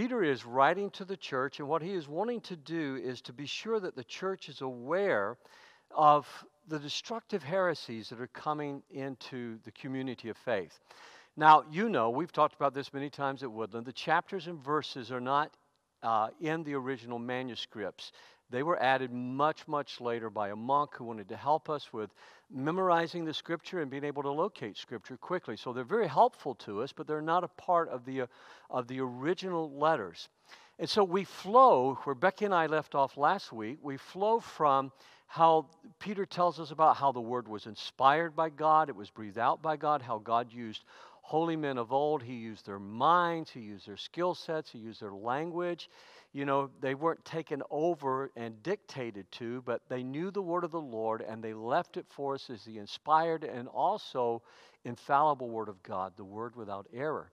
Peter is writing to the church, and what he is wanting to do is to be sure that the church is aware of the destructive heresies that are coming into the community of faith. Now, you know, we've talked about this many times at Woodland. The chapters and verses are not uh, in the original manuscripts. They were added much, much later by a monk who wanted to help us with memorizing the scripture and being able to locate scripture quickly. So they're very helpful to us, but they're not a part of the, uh, of the original letters. And so we flow, where Becky and I left off last week, we flow from how Peter tells us about how the word was inspired by God, it was breathed out by God, how God used holy men of old. He used their minds, he used their skill sets, he used their language. You know, they weren't taken over and dictated to, but they knew the word of the Lord and they left it for us as the inspired and also infallible word of God, the word without error.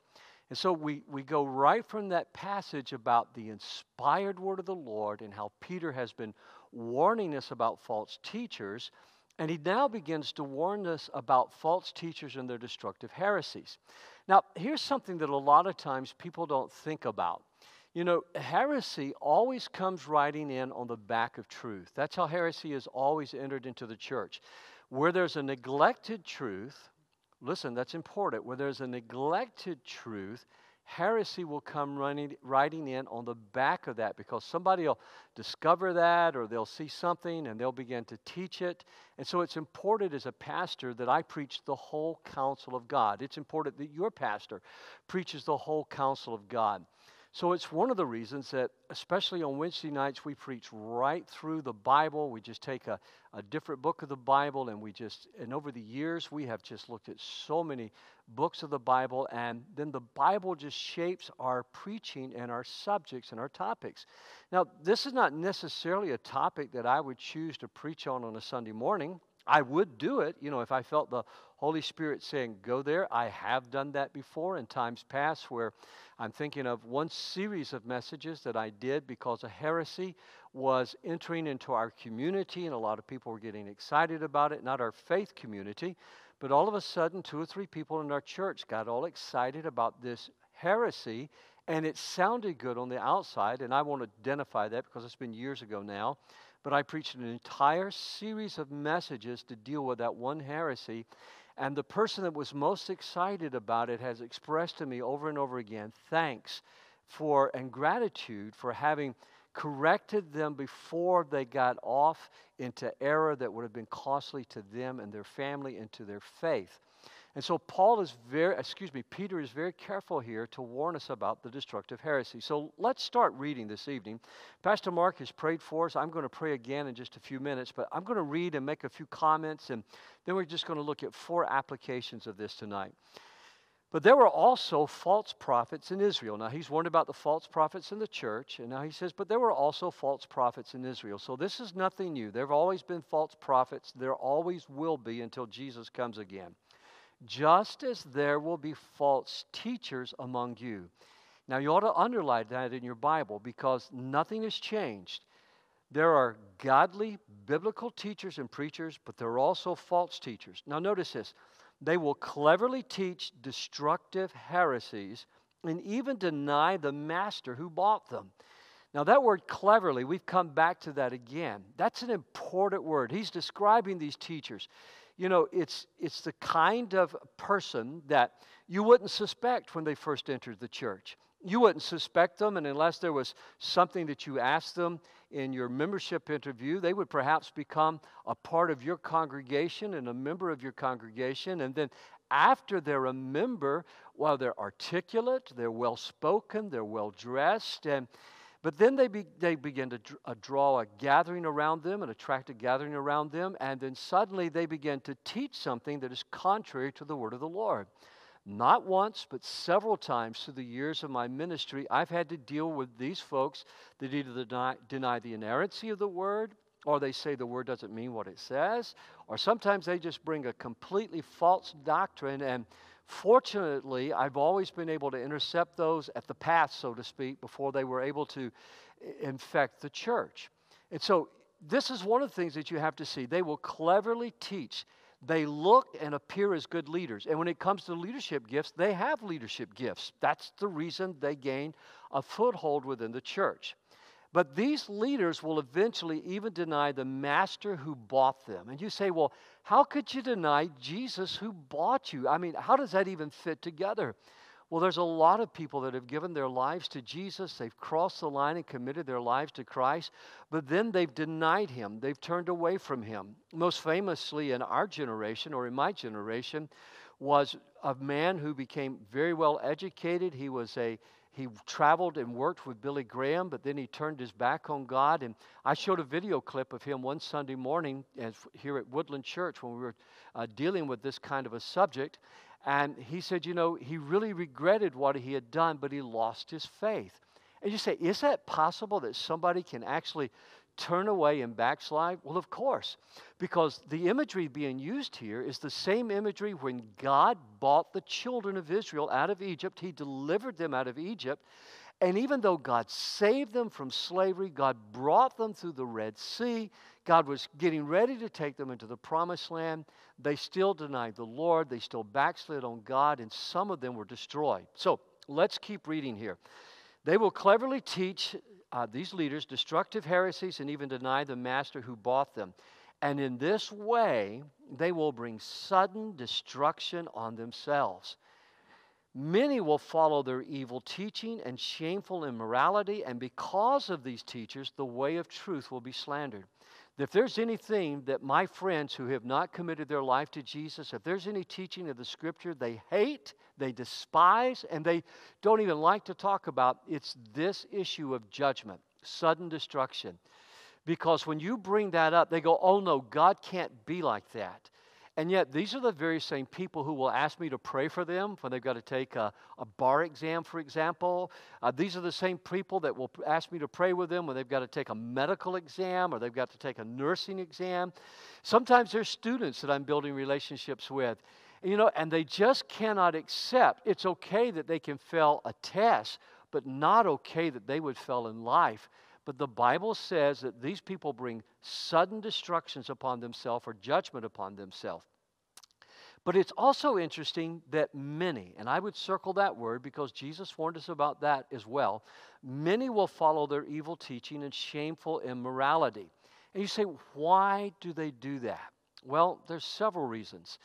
And so we, we go right from that passage about the inspired word of the Lord and how Peter has been warning us about false teachers and he now begins to warn us about false teachers and their destructive heresies. Now, here's something that a lot of times people don't think about. You know, heresy always comes riding in on the back of truth. That's how heresy has always entered into the church. Where there's a neglected truth, listen, that's important. Where there's a neglected truth, heresy will come running, riding in on the back of that because somebody will discover that or they'll see something and they'll begin to teach it. And so it's important as a pastor that I preach the whole counsel of God. It's important that your pastor preaches the whole counsel of God. So it's one of the reasons that, especially on Wednesday nights, we preach right through the Bible. We just take a, a different book of the Bible and we just, and over the years, we have just looked at so many books of the Bible, and then the Bible just shapes our preaching and our subjects and our topics. Now, this is not necessarily a topic that I would choose to preach on on a Sunday morning. I would do it, you know, if I felt the Holy Spirit saying, go there. I have done that before in times past where I'm thinking of one series of messages that I did because a heresy was entering into our community, and a lot of people were getting excited about it, not our faith community. But all of a sudden, two or three people in our church got all excited about this heresy, and it sounded good on the outside. And I won't identify that because it's been years ago now. But I preached an entire series of messages to deal with that one heresy. And the person that was most excited about it has expressed to me over and over again thanks for and gratitude for having corrected them before they got off into error that would have been costly to them and their family and to their faith. And so Paul is very, excuse me, Peter is very careful here to warn us about the destructive heresy. So let's start reading this evening. Pastor Mark has prayed for us. I'm going to pray again in just a few minutes, but I'm going to read and make a few comments, and then we're just going to look at four applications of this tonight. But there were also false prophets in Israel. Now, he's warned about the false prophets in the church, and now he says, but there were also false prophets in Israel. So this is nothing new. There have always been false prophets. There always will be until Jesus comes again just as there will be false teachers among you. Now, you ought to underline that in your Bible because nothing has changed. There are godly biblical teachers and preachers, but there are also false teachers. Now, notice this they will cleverly teach destructive heresies and even deny the master who bought them. Now, that word cleverly, we've come back to that again. That's an important word. He's describing these teachers you know, it's, it's the kind of person that you wouldn't suspect when they first entered the church. You wouldn't suspect them, and unless there was something that you asked them in your membership interview, they would perhaps become a part of your congregation and a member of your congregation. And then after they're a member, well, they're articulate, they're well spoken, they're well dressed, and but then they, be, they begin to dr- uh, draw a gathering around them and attract a gathering around them, and then suddenly they begin to teach something that is contrary to the word of the Lord. Not once, but several times through the years of my ministry, I've had to deal with these folks that either deny, deny the inerrancy of the word, or they say the word doesn't mean what it says, or sometimes they just bring a completely false doctrine and Fortunately, I've always been able to intercept those at the path, so to speak, before they were able to infect the church. And so, this is one of the things that you have to see. They will cleverly teach. they look and appear as good leaders. And when it comes to leadership gifts, they have leadership gifts. That's the reason they gain a foothold within the church. But these leaders will eventually even deny the master who bought them. And you say, well, how could you deny Jesus who bought you? I mean, how does that even fit together? Well, there's a lot of people that have given their lives to Jesus. They've crossed the line and committed their lives to Christ, but then they've denied him. They've turned away from him. Most famously in our generation, or in my generation, was a man who became very well educated. He was a he traveled and worked with Billy Graham, but then he turned his back on God. And I showed a video clip of him one Sunday morning here at Woodland Church when we were uh, dealing with this kind of a subject. And he said, you know, he really regretted what he had done, but he lost his faith. And you say, is that possible that somebody can actually turn away and backslide? Well, of course, because the imagery being used here is the same imagery when God bought the children of Israel out of Egypt. He delivered them out of Egypt. And even though God saved them from slavery, God brought them through the Red Sea, God was getting ready to take them into the promised land. They still denied the Lord. They still backslid on God, and some of them were destroyed. So let's keep reading here. They will cleverly teach uh, these leaders destructive heresies and even deny the master who bought them. And in this way, they will bring sudden destruction on themselves. Many will follow their evil teaching and shameful immorality, and because of these teachers, the way of truth will be slandered. If there's anything that my friends who have not committed their life to Jesus, if there's any teaching of the scripture they hate, they despise, and they don't even like to talk about, it's this issue of judgment, sudden destruction. Because when you bring that up, they go, oh no, God can't be like that. And yet, these are the very same people who will ask me to pray for them when they've got to take a, a bar exam, for example. Uh, these are the same people that will ask me to pray with them when they've got to take a medical exam or they've got to take a nursing exam. Sometimes there's students that I'm building relationships with. You know, and they just cannot accept. It's okay that they can fail a test, but not okay that they would fail in life. But the Bible says that these people bring sudden destructions upon themselves or judgment upon themselves. But it's also interesting that many, and I would circle that word because Jesus warned us about that as well, many will follow their evil teaching and shameful immorality. And you say, why do they do that? Well, there's several reasons.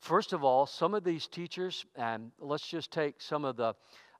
First of all, some of these teachers, and let's just take some of the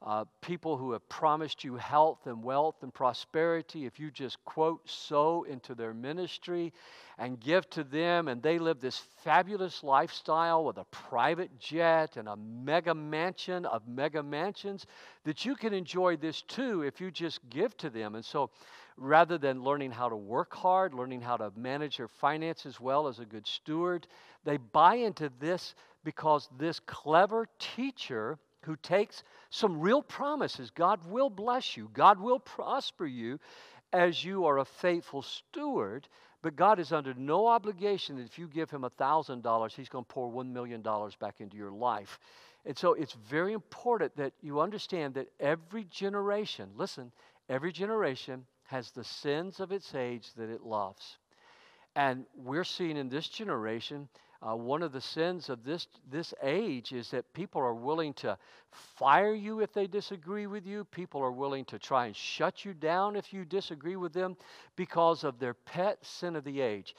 uh, people who have promised you health and wealth and prosperity, if you just quote, sow into their ministry and give to them, and they live this fabulous lifestyle with a private jet and a mega mansion of mega mansions, that you can enjoy this too if you just give to them. And so, rather than learning how to work hard, learning how to manage their finances well as a good steward, they buy into this because this clever teacher who takes some real promises. God will bless you, God will prosper you as you are a faithful steward. But God is under no obligation that if you give him $1,000, he's going to pour $1 million back into your life. And so it's very important that you understand that every generation, listen, every generation has the sins of its age that it loves. And we're seeing in this generation uh, one of the sins of this, this age is that people are willing to fire you if they disagree with you. People are willing to try and shut you down if you disagree with them because of their pet sin of the age.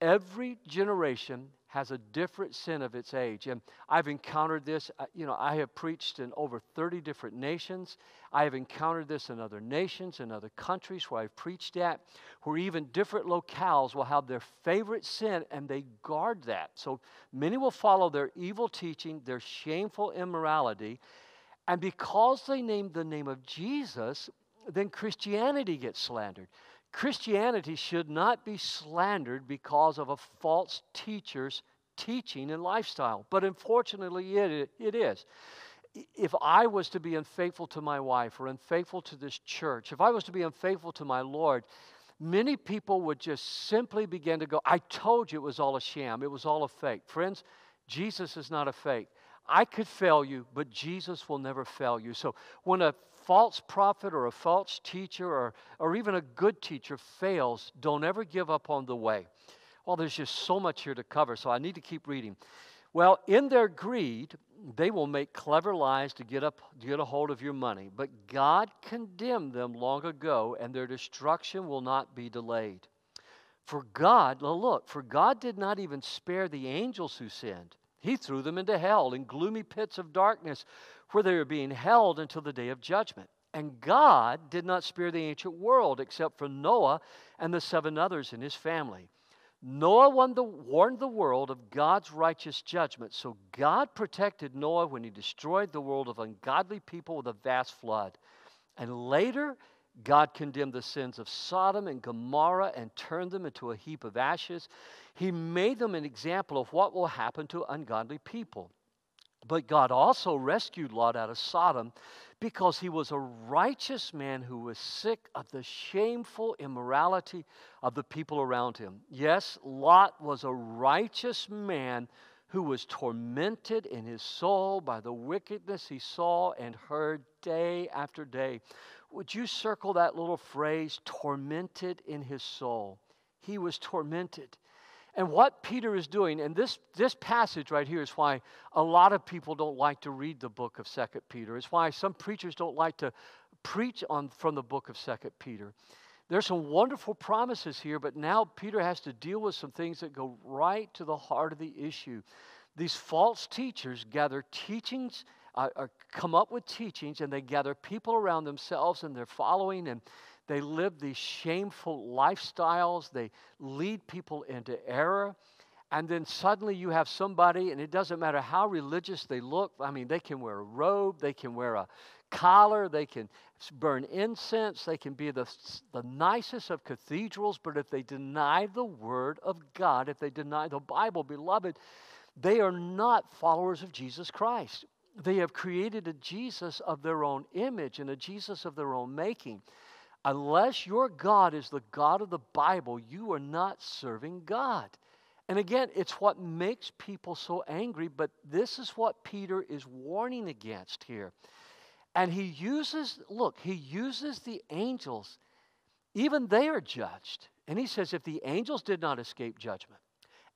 Every generation has a different sin of its age. And I've encountered this, uh, you know, I have preached in over 30 different nations. I have encountered this in other nations, in other countries where I've preached at, where even different locales will have their favorite sin and they guard that. So many will follow their evil teaching, their shameful immorality. And because they named the name of Jesus, then Christianity gets slandered. Christianity should not be slandered because of a false teacher's teaching and lifestyle. But unfortunately, it, it is. If I was to be unfaithful to my wife or unfaithful to this church, if I was to be unfaithful to my Lord, many people would just simply begin to go, I told you it was all a sham, it was all a fake. Friends, Jesus is not a fake. I could fail you, but Jesus will never fail you. So when a false prophet or a false teacher or, or even a good teacher fails, don't ever give up on the way. Well, there's just so much here to cover, so I need to keep reading. Well, in their greed, they will make clever lies to get, up, to get a hold of your money. But God condemned them long ago, and their destruction will not be delayed. For God, look, for God did not even spare the angels who sinned. He threw them into hell in gloomy pits of darkness where they were being held until the day of judgment. And God did not spare the ancient world except for Noah and the seven others in his family. Noah warned the world of God's righteous judgment, so God protected Noah when he destroyed the world of ungodly people with a vast flood. And later, God condemned the sins of Sodom and Gomorrah and turned them into a heap of ashes. He made them an example of what will happen to ungodly people. But God also rescued Lot out of Sodom because he was a righteous man who was sick of the shameful immorality of the people around him. Yes, Lot was a righteous man who was tormented in his soul by the wickedness he saw and heard day after day. Would you circle that little phrase, tormented in his soul? He was tormented. And what Peter is doing, and this, this passage right here is why a lot of people don't like to read the book of Second Peter. It's why some preachers don't like to preach on from the book of Second Peter. There's some wonderful promises here, but now Peter has to deal with some things that go right to the heart of the issue. These false teachers gather teachings, uh, uh, come up with teachings, and they gather people around themselves and they're following, and they live these shameful lifestyles. They lead people into error. And then suddenly you have somebody, and it doesn't matter how religious they look. I mean, they can wear a robe, they can wear a collar, they can burn incense, they can be the, the nicest of cathedrals, but if they deny the Word of God, if they deny the Bible, beloved, they are not followers of Jesus Christ. They have created a Jesus of their own image and a Jesus of their own making. Unless your God is the God of the Bible, you are not serving God. And again, it's what makes people so angry, but this is what Peter is warning against here. And he uses, look, he uses the angels. Even they are judged. And he says, if the angels did not escape judgment,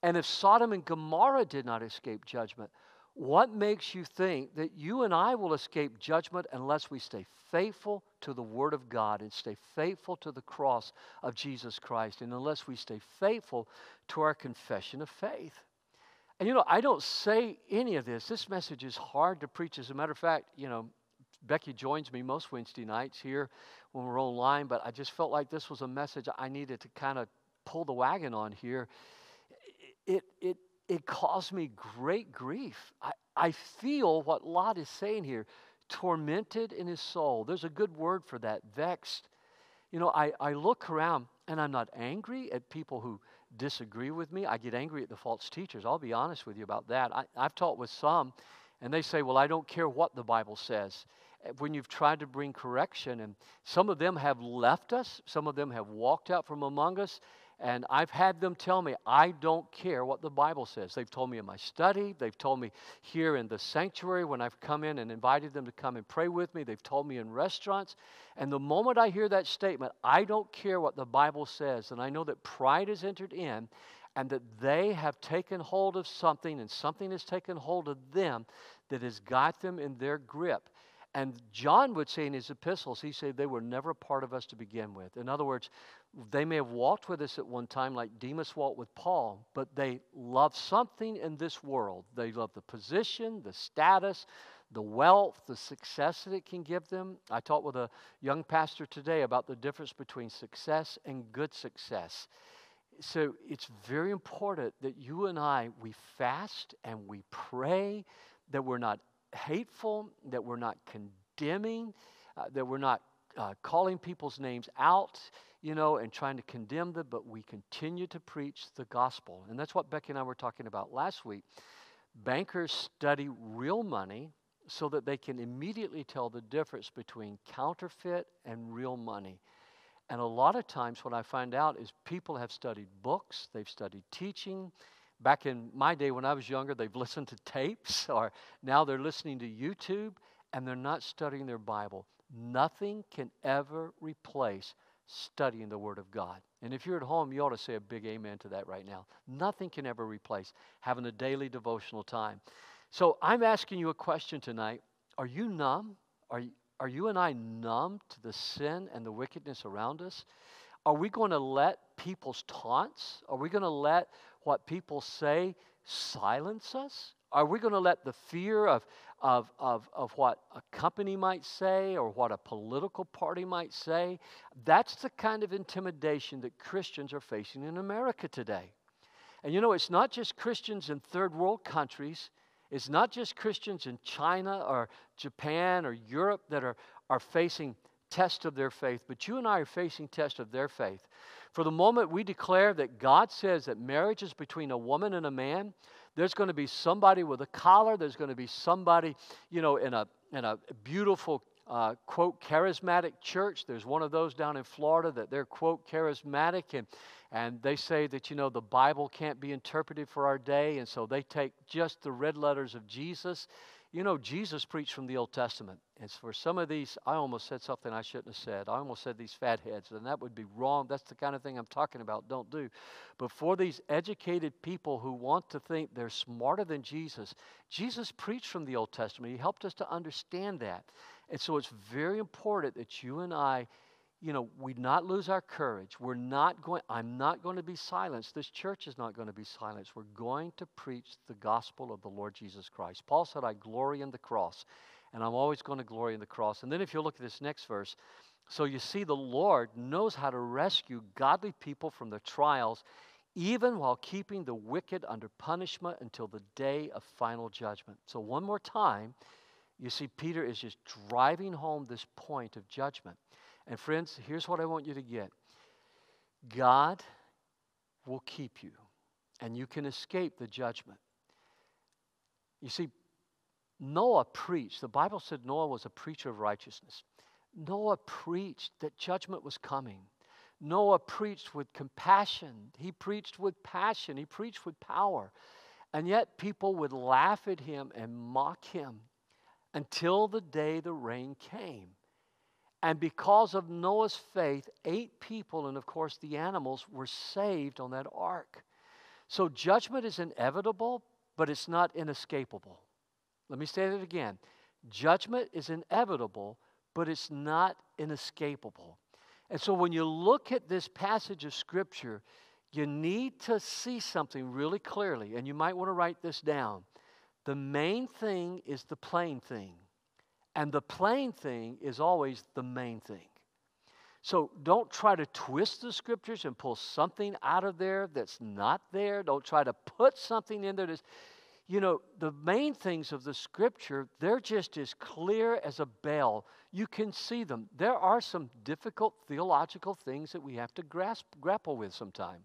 and if Sodom and Gomorrah did not escape judgment, what makes you think that you and I will escape judgment unless we stay faithful to the Word of God and stay faithful to the cross of Jesus Christ and unless we stay faithful to our confession of faith? And you know, I don't say any of this. This message is hard to preach. As a matter of fact, you know, Becky joins me most Wednesday nights here when we're online, but I just felt like this was a message I needed to kind of pull the wagon on here. It, it, it caused me great grief. I, I feel what Lot is saying here tormented in his soul. There's a good word for that, vexed. You know, I, I look around and I'm not angry at people who disagree with me. I get angry at the false teachers. I'll be honest with you about that. I, I've taught with some, and they say, Well, I don't care what the Bible says. Eh, when you've tried to bring correction, and some of them have left us, some of them have walked out from among us, and I've had them tell me, I don't care what the Bible says. They've told me in my study, they've told me here in the sanctuary when I've come in and invited them to come and pray with me, they've told me in restaurants. And the moment I hear that statement, I don't care what the Bible says, and I know that pride has entered in and that they have taken hold of something and something has taken hold of them that has got them in their grip. And John would say in his epistles, he said they were never part of us to begin with. In other words, they may have walked with us at one time, like Demas walked with Paul, but they love something in this world. They love the position, the status, the wealth, the success that it can give them. I talked with a young pastor today about the difference between success and good success. So it's very important that you and I, we fast and we pray, that we're not hateful, that we're not condemning, uh, that we're not uh, calling people's names out, you know, and trying to condemn them, but we continue to preach the gospel. And that's what Becky and I were talking about last week. Bankers study real money so that they can immediately tell the difference between counterfeit and real money. And a lot of times, what I find out is people have studied books, they've studied teaching, Back in my day when I was younger, they've listened to tapes, or now they're listening to YouTube, and they're not studying their Bible. Nothing can ever replace studying the Word of God. And if you're at home, you ought to say a big amen to that right now. Nothing can ever replace having a daily devotional time. So I'm asking you a question tonight. Are you numb? Are are you and I numb to the sin and the wickedness around us? Are we going to let people's taunts, are we going to let what people say silence us? Are we going to let the fear of, of, of, of what a company might say or what a political party might say? That's the kind of intimidation that Christians are facing in America today. And you know, it's not just Christians in third world countries, it's not just Christians in China or Japan or Europe that are, are facing tests of their faith, but you and I are facing tests of their faith. For the moment we declare that God says that marriage is between a woman and a man, there's going to be somebody with a collar. There's going to be somebody, you know, in a, in a beautiful, uh, quote, charismatic church. There's one of those down in Florida that they're, quote, charismatic. And, and they say that, you know, the Bible can't be interpreted for our day. And so they take just the red letters of Jesus you know, Jesus preached from the Old Testament. And for some of these, I almost said something I shouldn't have said. I almost said these fatheads, and that would be wrong. That's the kind of thing I'm talking about. Don't do. But for these educated people who want to think they're smarter than Jesus, Jesus preached from the Old Testament. He helped us to understand that. And so it's very important that you and I you know, we not lose our courage. We're not going, I'm not going to be silenced. This church is not going to be silenced. We're going to preach the gospel of the Lord Jesus Christ. Paul said, I glory in the cross, and I'm always going to glory in the cross. And then if you look at this next verse, so you see, the Lord knows how to rescue godly people from their trials, even while keeping the wicked under punishment until the day of final judgment. So, one more time, you see, Peter is just driving home this point of judgment. And friends, here's what I want you to get God will keep you, and you can escape the judgment. You see, Noah preached, the Bible said Noah was a preacher of righteousness. Noah preached that judgment was coming. Noah preached with compassion. He preached with passion. He preached with power. And yet people would laugh at him and mock him until the day the rain came. And because of Noah's faith, eight people, and of course the animals, were saved on that ark. So judgment is inevitable, but it's not inescapable. Let me say that again. Judgment is inevitable, but it's not inescapable. And so when you look at this passage of Scripture, you need to see something really clearly, and you might want to write this down. The main thing is the plain thing. And the plain thing is always the main thing. So don't try to twist the scriptures and pull something out of there that's not there. Don't try to put something in there that's, you know, the main things of the scripture, they're just as clear as a bell. You can see them. There are some difficult theological things that we have to grasp, grapple with sometimes.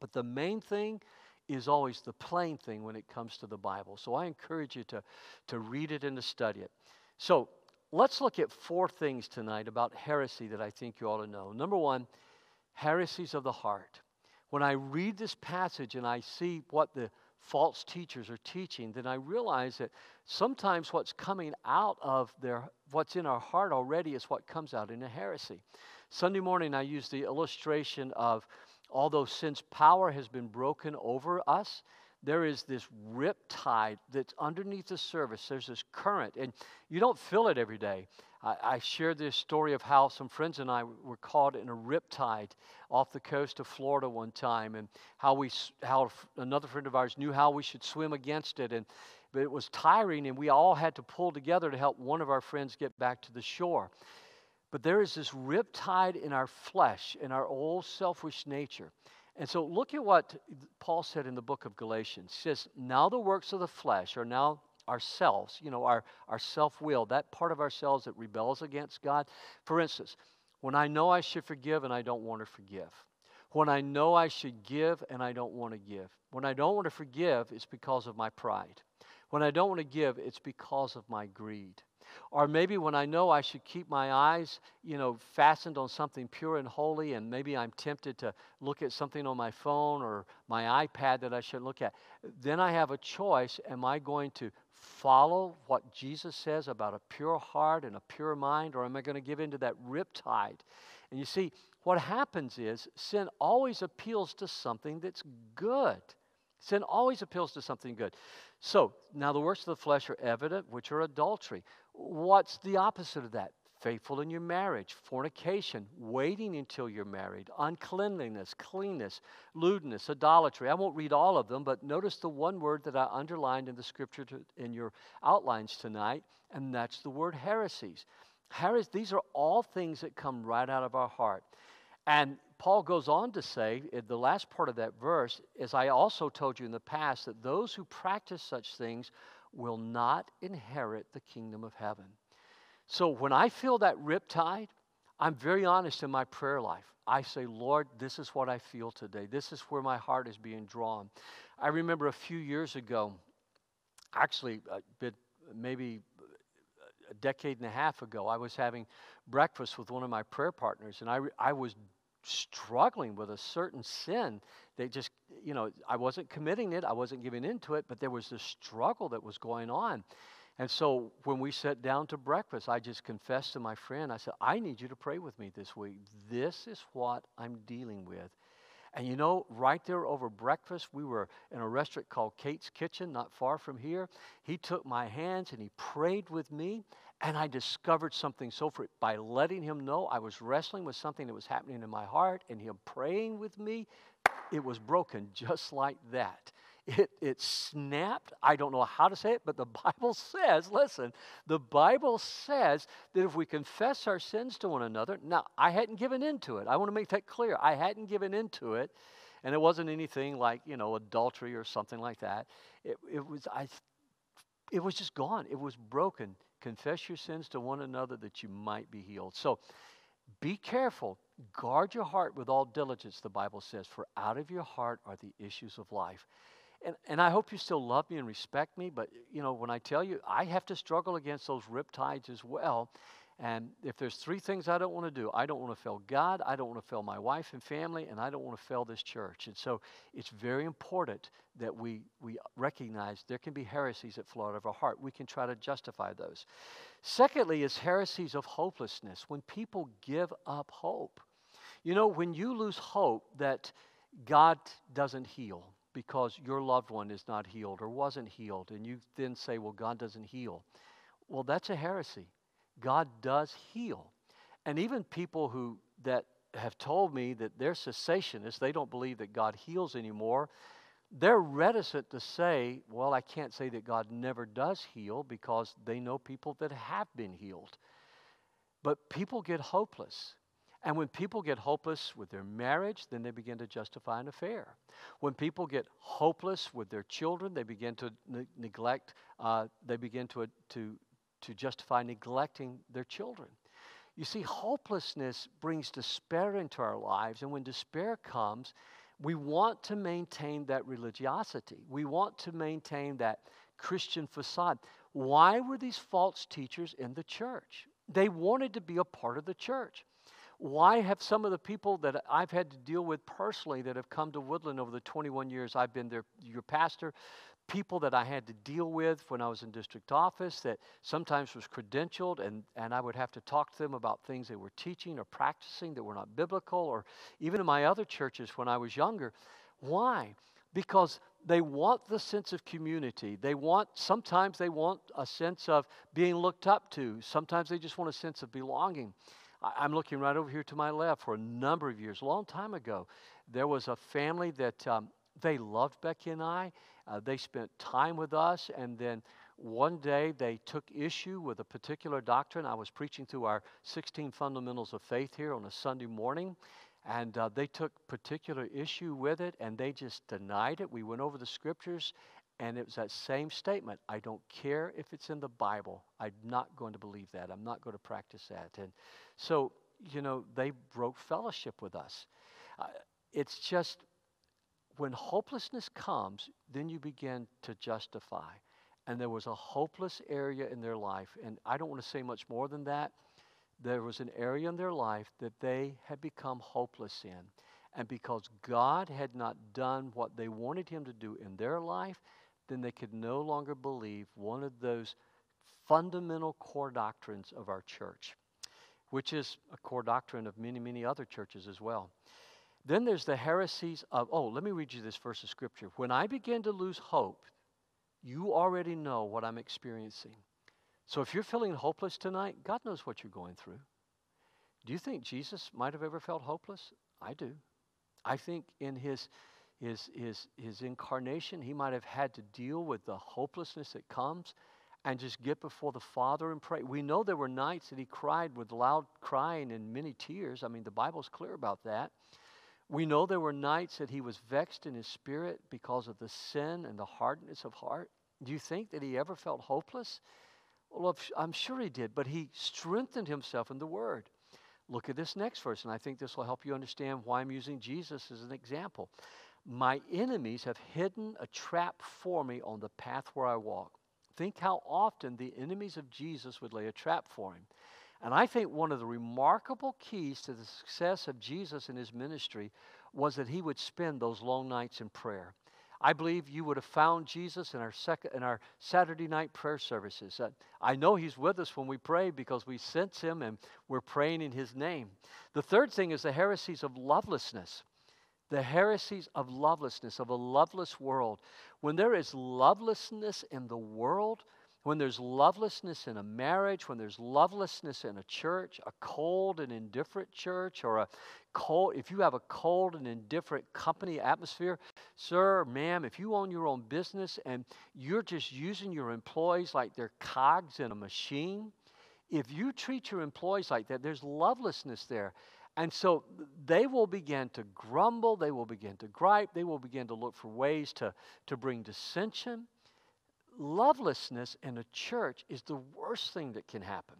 But the main thing is always the plain thing when it comes to the Bible. So I encourage you to, to read it and to study it. So let's look at four things tonight about heresy that I think you ought to know. Number one, heresies of the heart. When I read this passage and I see what the false teachers are teaching, then I realize that sometimes what's coming out of their, what's in our heart already is what comes out in a heresy. Sunday morning, I used the illustration of although since power has been broken over us, there is this rip tide that's underneath the surface. There's this current, and you don't feel it every day. I, I shared this story of how some friends and I were caught in a rip tide off the coast of Florida one time, and how we, how another friend of ours knew how we should swim against it, and but it was tiring, and we all had to pull together to help one of our friends get back to the shore. But there is this rip tide in our flesh, in our old selfish nature. And so look at what Paul said in the book of Galatians. He says, Now the works of the flesh are now ourselves, you know, our, our self will, that part of ourselves that rebels against God. For instance, when I know I should forgive and I don't want to forgive. When I know I should give and I don't want to give. When I don't want to forgive, it's because of my pride. When I don't want to give, it's because of my greed. Or maybe when I know I should keep my eyes, you know, fastened on something pure and holy, and maybe I'm tempted to look at something on my phone or my iPad that I should look at, then I have a choice. Am I going to follow what Jesus says about a pure heart and a pure mind, or am I going to give in to that riptide? And you see, what happens is sin always appeals to something that's good. Sin always appeals to something good. So, now the works of the flesh are evident, which are adultery. What's the opposite of that? Faithful in your marriage, fornication, waiting until you're married, uncleanliness, cleanness, lewdness, idolatry. I won't read all of them, but notice the one word that I underlined in the scripture to, in your outlines tonight, and that's the word heresies. Heres, these are all things that come right out of our heart. And Paul goes on to say, the last part of that verse, as I also told you in the past, that those who practice such things will not inherit the kingdom of heaven. So when I feel that riptide, I'm very honest in my prayer life. I say, Lord, this is what I feel today. This is where my heart is being drawn. I remember a few years ago, actually, uh, maybe a decade and a half ago, I was having breakfast with one of my prayer partners, and I, I was struggling with a certain sin they just, you know, I wasn't committing it, I wasn't giving into it, but there was this struggle that was going on. And so when we sat down to breakfast, I just confessed to my friend, I said, I need you to pray with me this week. This is what I'm dealing with. And you know, right there over breakfast, we were in a restaurant called Kate's Kitchen, not far from here. He took my hands and he prayed with me. And I discovered something so free by letting him know I was wrestling with something that was happening in my heart and him praying with me. It was broken just like that. It, it snapped. I don't know how to say it, but the Bible says, listen, the Bible says that if we confess our sins to one another, now I hadn't given into it. I want to make that clear. I hadn't given into it, and it wasn't anything like, you know, adultery or something like that. It, it was, I, it was just gone. It was broken. Confess your sins to one another that you might be healed. So be careful. Guard your heart with all diligence, the Bible says, for out of your heart are the issues of life. And, and I hope you still love me and respect me, but you know, when I tell you, I have to struggle against those riptides as well. And if there's three things I don't want to do, I don't want to fail God, I don't want to fail my wife and family, and I don't want to fail this church. And so it's very important that we, we recognize there can be heresies that flow out of our heart. We can try to justify those. Secondly, is heresies of hopelessness, when people give up hope. You know, when you lose hope that God doesn't heal because your loved one is not healed or wasn't healed, and you then say, well, God doesn't heal. Well, that's a heresy. God does heal. And even people who that have told me that they're cessationists, they don't believe that God heals anymore, they're reticent to say, well, I can't say that God never does heal because they know people that have been healed. But people get hopeless. And when people get hopeless with their marriage, then they begin to justify an affair. When people get hopeless with their children, they begin to ne- neglect, uh, they begin to, to to justify neglecting their children. You see, hopelessness brings despair into our lives, and when despair comes, we want to maintain that religiosity. We want to maintain that Christian facade. Why were these false teachers in the church? They wanted to be a part of the church. Why have some of the people that I've had to deal with personally that have come to Woodland over the 21 years I've been there, your pastor, people that I had to deal with when I was in district office that sometimes was credentialed and, and I would have to talk to them about things they were teaching or practicing that were not biblical or even in my other churches when I was younger. Why? Because they want the sense of community. They want, sometimes they want a sense of being looked up to. Sometimes they just want a sense of belonging. I'm looking right over here to my left for a number of years, a long time ago. There was a family that um, they loved Becky and I, uh, they spent time with us, and then one day they took issue with a particular doctrine. I was preaching through our 16 fundamentals of faith here on a Sunday morning, and uh, they took particular issue with it, and they just denied it. We went over the scriptures, and it was that same statement I don't care if it's in the Bible. I'm not going to believe that. I'm not going to practice that. And so, you know, they broke fellowship with us. Uh, it's just when hopelessness comes, then you begin to justify. and there was a hopeless area in their life. And I don't want to say much more than that. There was an area in their life that they had become hopeless in. And because God had not done what they wanted Him to do in their life, then they could no longer believe one of those fundamental core doctrines of our church, which is a core doctrine of many, many other churches as well. Then there's the heresies of, oh, let me read you this verse of scripture. When I begin to lose hope, you already know what I'm experiencing. So if you're feeling hopeless tonight, God knows what you're going through. Do you think Jesus might have ever felt hopeless? I do. I think in his, his, his, his incarnation, he might have had to deal with the hopelessness that comes and just get before the Father and pray. We know there were nights that he cried with loud crying and many tears. I mean, the Bible's clear about that. We know there were nights that he was vexed in his spirit because of the sin and the hardness of heart. Do you think that he ever felt hopeless? Well, I'm sure he did, but he strengthened himself in the Word. Look at this next verse, and I think this will help you understand why I'm using Jesus as an example. My enemies have hidden a trap for me on the path where I walk. Think how often the enemies of Jesus would lay a trap for him. And I think one of the remarkable keys to the success of Jesus in his ministry was that he would spend those long nights in prayer. I believe you would have found Jesus in our, second, in our Saturday night prayer services. Uh, I know He's with us when we pray because we sense Him and we're praying in His name. The third thing is the heresies of lovelessness. The heresies of lovelessness, of a loveless world. When there is lovelessness in the world, when there's lovelessness in a marriage, when there's lovelessness in a church, a cold and indifferent church, or a cold, if you have a cold and indifferent company atmosphere, sir, ma'am, if you own your own business and you're just using your employees like they're cogs in a machine, if you treat your employees like that, there's lovelessness there. And so they will begin to grumble, they will begin to gripe, they will begin to look for ways to, to bring dissension lovelessness in a church is the worst thing that can happen.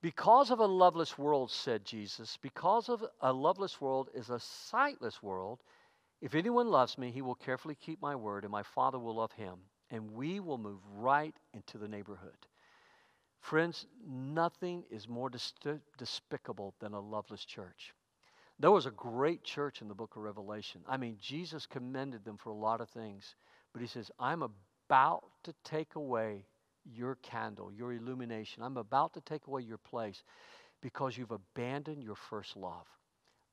Because of a loveless world, said Jesus, because of a loveless world is a sightless world. If anyone loves me, he will carefully keep my word, and my Father will love him, and we will move right into the neighborhood. Friends, nothing is more despicable than a loveless church. There was a great church in the book of Revelation. I mean, Jesus commended them for a lot of things, but he says, I'm a about to take away your candle, your illumination. I'm about to take away your place because you've abandoned your first love.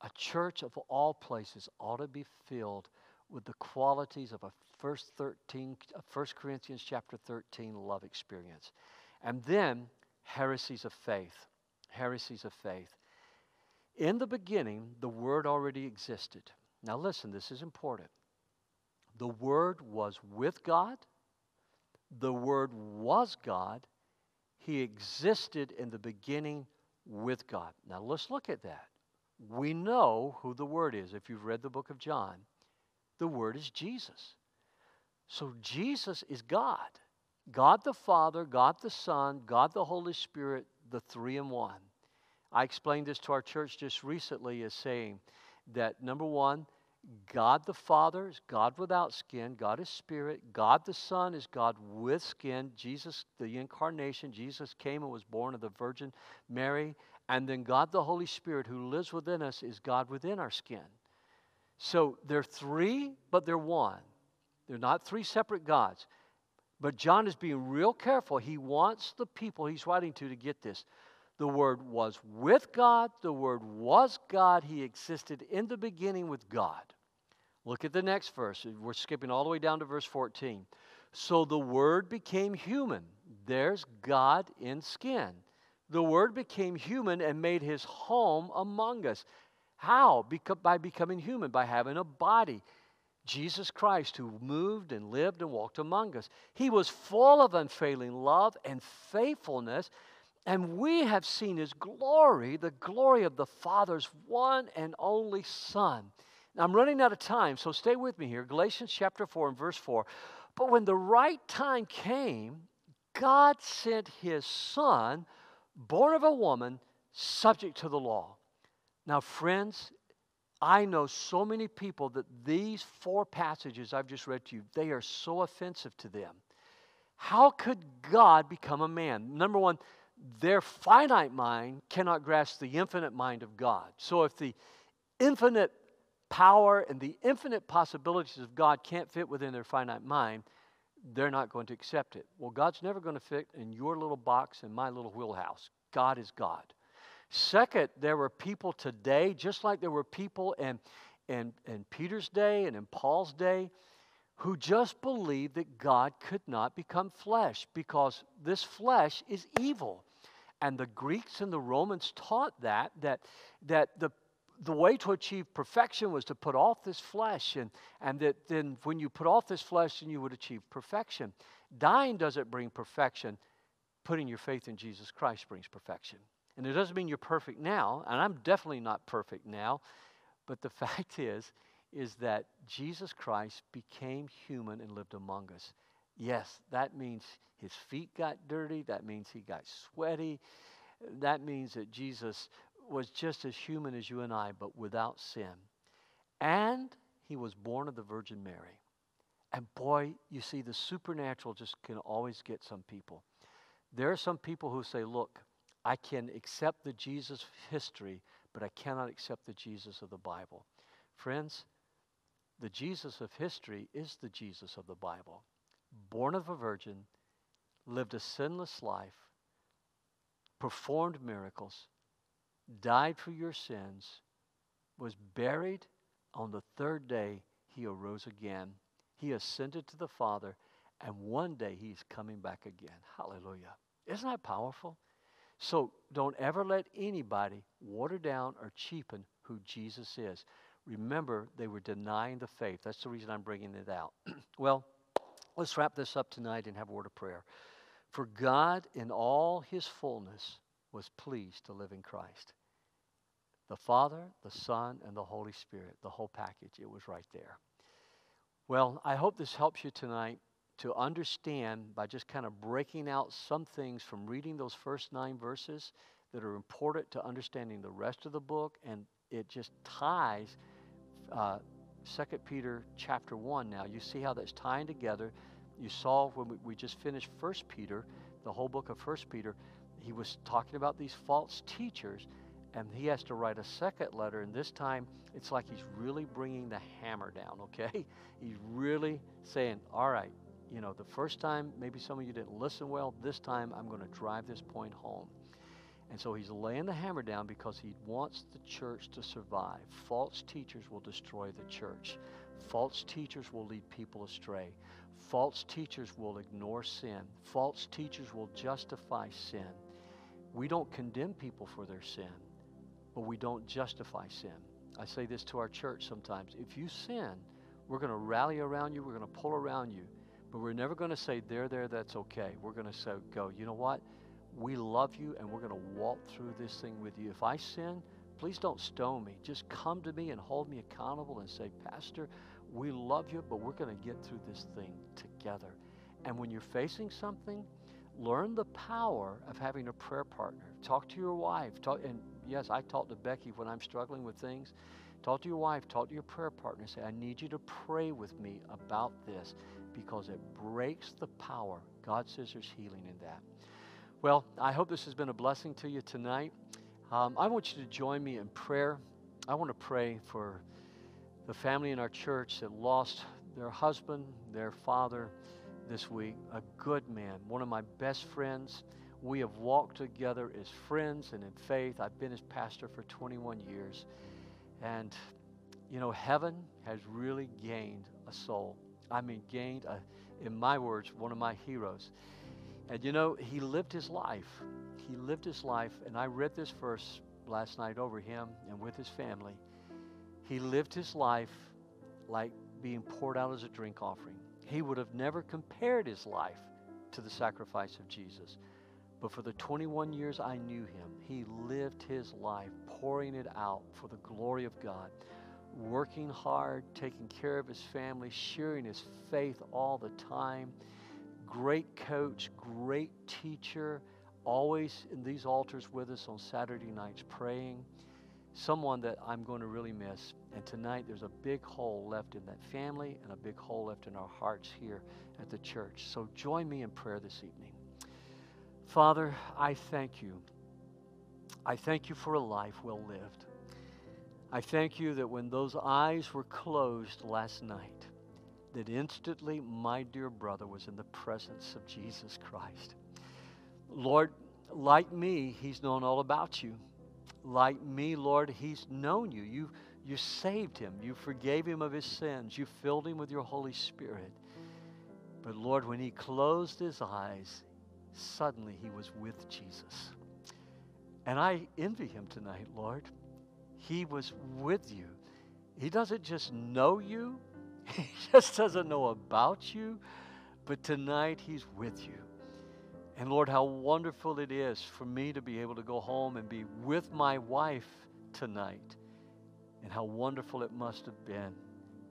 A church of all places ought to be filled with the qualities of a first 13 1 Corinthians chapter 13 love experience. And then heresies of faith. Heresies of faith. In the beginning, the word already existed. Now listen, this is important. The word was with God the Word was God. He existed in the beginning with God. Now let's look at that. We know who the Word is. If you've read the book of John, the Word is Jesus. So Jesus is God. God the Father, God the Son, God the Holy Spirit, the three in one. I explained this to our church just recently as saying that number one, God the Father is God without skin. God is spirit. God the Son is God with skin. Jesus, the incarnation, Jesus came and was born of the Virgin Mary. And then God the Holy Spirit, who lives within us, is God within our skin. So they're three, but they're one. They're not three separate gods. But John is being real careful. He wants the people he's writing to to get this. The Word was with God, the Word was God, He existed in the beginning with God. Look at the next verse. We're skipping all the way down to verse 14. So the Word became human. There's God in skin. The Word became human and made his home among us. How? Because by becoming human, by having a body. Jesus Christ, who moved and lived and walked among us. He was full of unfailing love and faithfulness, and we have seen his glory, the glory of the Father's one and only Son. Now, I'm running out of time, so stay with me here. Galatians chapter 4 and verse 4. But when the right time came, God sent his son, born of a woman, subject to the law. Now, friends, I know so many people that these four passages I've just read to you, they are so offensive to them. How could God become a man? Number one, their finite mind cannot grasp the infinite mind of God. So if the infinite power and the infinite possibilities of God can't fit within their finite mind, they're not going to accept it. Well, God's never going to fit in your little box in my little wheelhouse. God is God. Second, there were people today, just like there were people in, in, in Peter's day and in Paul's day, who just believed that God could not become flesh because this flesh is evil. And the Greeks and the Romans taught that, that, that the the way to achieve perfection was to put off this flesh, and, and that then when you put off this flesh, then you would achieve perfection. Dying doesn't bring perfection, putting your faith in Jesus Christ brings perfection. And it doesn't mean you're perfect now, and I'm definitely not perfect now, but the fact is, is that Jesus Christ became human and lived among us. Yes, that means his feet got dirty, that means he got sweaty, that means that Jesus was just as human as you and I, but without sin. And he was born of the Virgin Mary. And boy, you see, the supernatural just can always get some people. There are some people who say, look, I can accept the Jesus of history, but I cannot accept the Jesus of the Bible. Friends, the Jesus of history is the Jesus of the Bible. Born of a virgin, lived a sinless life, performed miracles, died for your sins, was buried. On the third day, he arose again. He ascended to the Father, and one day he's coming back again. Hallelujah. Isn't that powerful? So don't ever let anybody water down or cheapen who Jesus is. Remember, they were denying the faith. That's the reason I'm bringing it out. well, let's wrap this up tonight and have a word of prayer. For God, in all his fullness, was pleased to live in Christ. The Father, the Son, and the Holy Spirit, the whole package, it was right there. Well, I hope this helps you tonight to understand by just kind of breaking out some things from reading those first nine verses that are important to understanding the rest of the book, and it just ties uh, 2 Peter chapter 1 now. You see how that's tying together. You saw when we, we just finished 1 Peter, the whole book of 1 Peter, he was talking about these false teachers and he has to write a second letter and this time it's like he's really bringing the hammer down okay? He's really saying all right you know the first time maybe some of you didn't listen well this time i'm going to drive this point home. And so he's laying the hammer down because he wants the church to survive. False teachers will destroy the church. False teachers will lead people astray. False teachers will ignore sin. False teachers will justify sin we don't condemn people for their sin but we don't justify sin. I say this to our church sometimes. If you sin, we're going to rally around you, we're going to pull around you, but we're never going to say, there, there, that's okay. We're going to say, go, you know what? We love you and we're going to walk through this thing with you. If I sin, please don't stone me. Just come to me and hold me accountable and say, Pastor, we love you, but we're going to get through this thing together. And when you're facing something, learn the power of having a prayer partner. Talk to your wife. Talk, and yes, I talk to Becky when I'm struggling with things. Talk to your wife, talk to your prayer partner. Say, I need you to pray with me about this because it breaks the power. God says there's healing in that. Well, I hope this has been a blessing to you tonight. Um, I want you to join me in prayer. I want to pray for the family in our church that lost their husband, their father this week, a good man, one of my best friends. We have walked together as friends and in faith. I've been his pastor for 21 years. And, you know, heaven has really gained a soul. I mean, gained, a, in my words, one of my heroes. And, you know, he lived his life. He lived his life. And I read this verse last night over him and with his family. He lived his life like being poured out as a drink offering. He would have never compared his life to the sacrifice of Jesus. But for the 21 years I knew him, he lived his life pouring it out for the glory of God, working hard, taking care of his family, sharing his faith all the time. Great coach, great teacher, always in these altars with us on Saturday nights praying. Someone that I'm going to really miss. And tonight there's a big hole left in that family and a big hole left in our hearts here at the church. So join me in prayer this evening. Father, I thank you. I thank you for a life well lived. I thank you that when those eyes were closed last night, that instantly my dear brother was in the presence of Jesus Christ. Lord, like me, he's known all about you. Like me, Lord, he's known you. You, you saved him. You forgave him of his sins. You filled him with your Holy Spirit. But Lord, when he closed his eyes, suddenly he was with Jesus. And I envy him tonight, Lord. He was with you. He doesn't just know you, he just doesn't know about you, but tonight he's with you. And Lord, how wonderful it is for me to be able to go home and be with my wife tonight. And how wonderful it must have been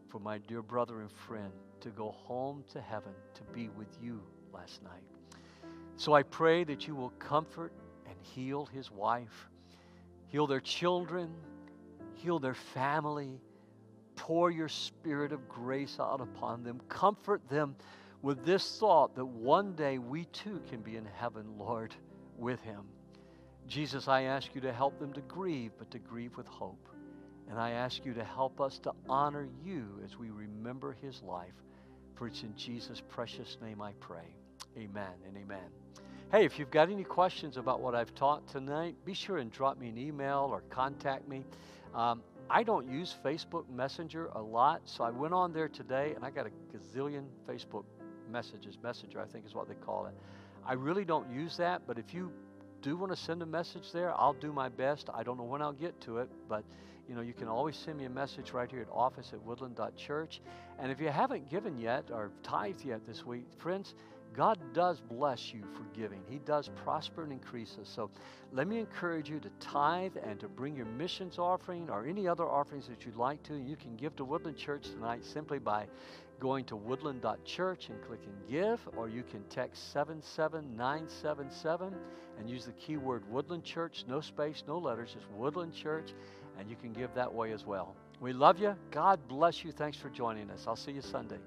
for my dear brother and friend to go home to heaven to be with you last night. So I pray that you will comfort and heal his wife, heal their children, heal their family. Pour your spirit of grace out upon them. Comfort them with this thought that one day we too can be in heaven, Lord, with him. Jesus, I ask you to help them to grieve, but to grieve with hope. And I ask you to help us to honor you as we remember his life. For it's in Jesus' precious name I pray. Amen and amen. Hey, if you've got any questions about what I've taught tonight, be sure and drop me an email or contact me. Um, I don't use Facebook Messenger a lot, so I went on there today and I got a gazillion Facebook messages. Messenger, I think is what they call it. I really don't use that, but if you do want to send a message there, I'll do my best. I don't know when I'll get to it, but you know, you can always send me a message right here at office at woodland.church. And if you haven't given yet or tithed yet this week, friends, God does bless you for giving. He does prosper and increase us. So let me encourage you to tithe and to bring your missions offering or any other offerings that you'd like to. You can give to Woodland Church tonight simply by going to woodland.church and clicking give, or you can text 77977 and use the keyword Woodland Church, no space, no letters, just Woodland Church, and you can give that way as well. We love you. God bless you. Thanks for joining us. I'll see you Sunday.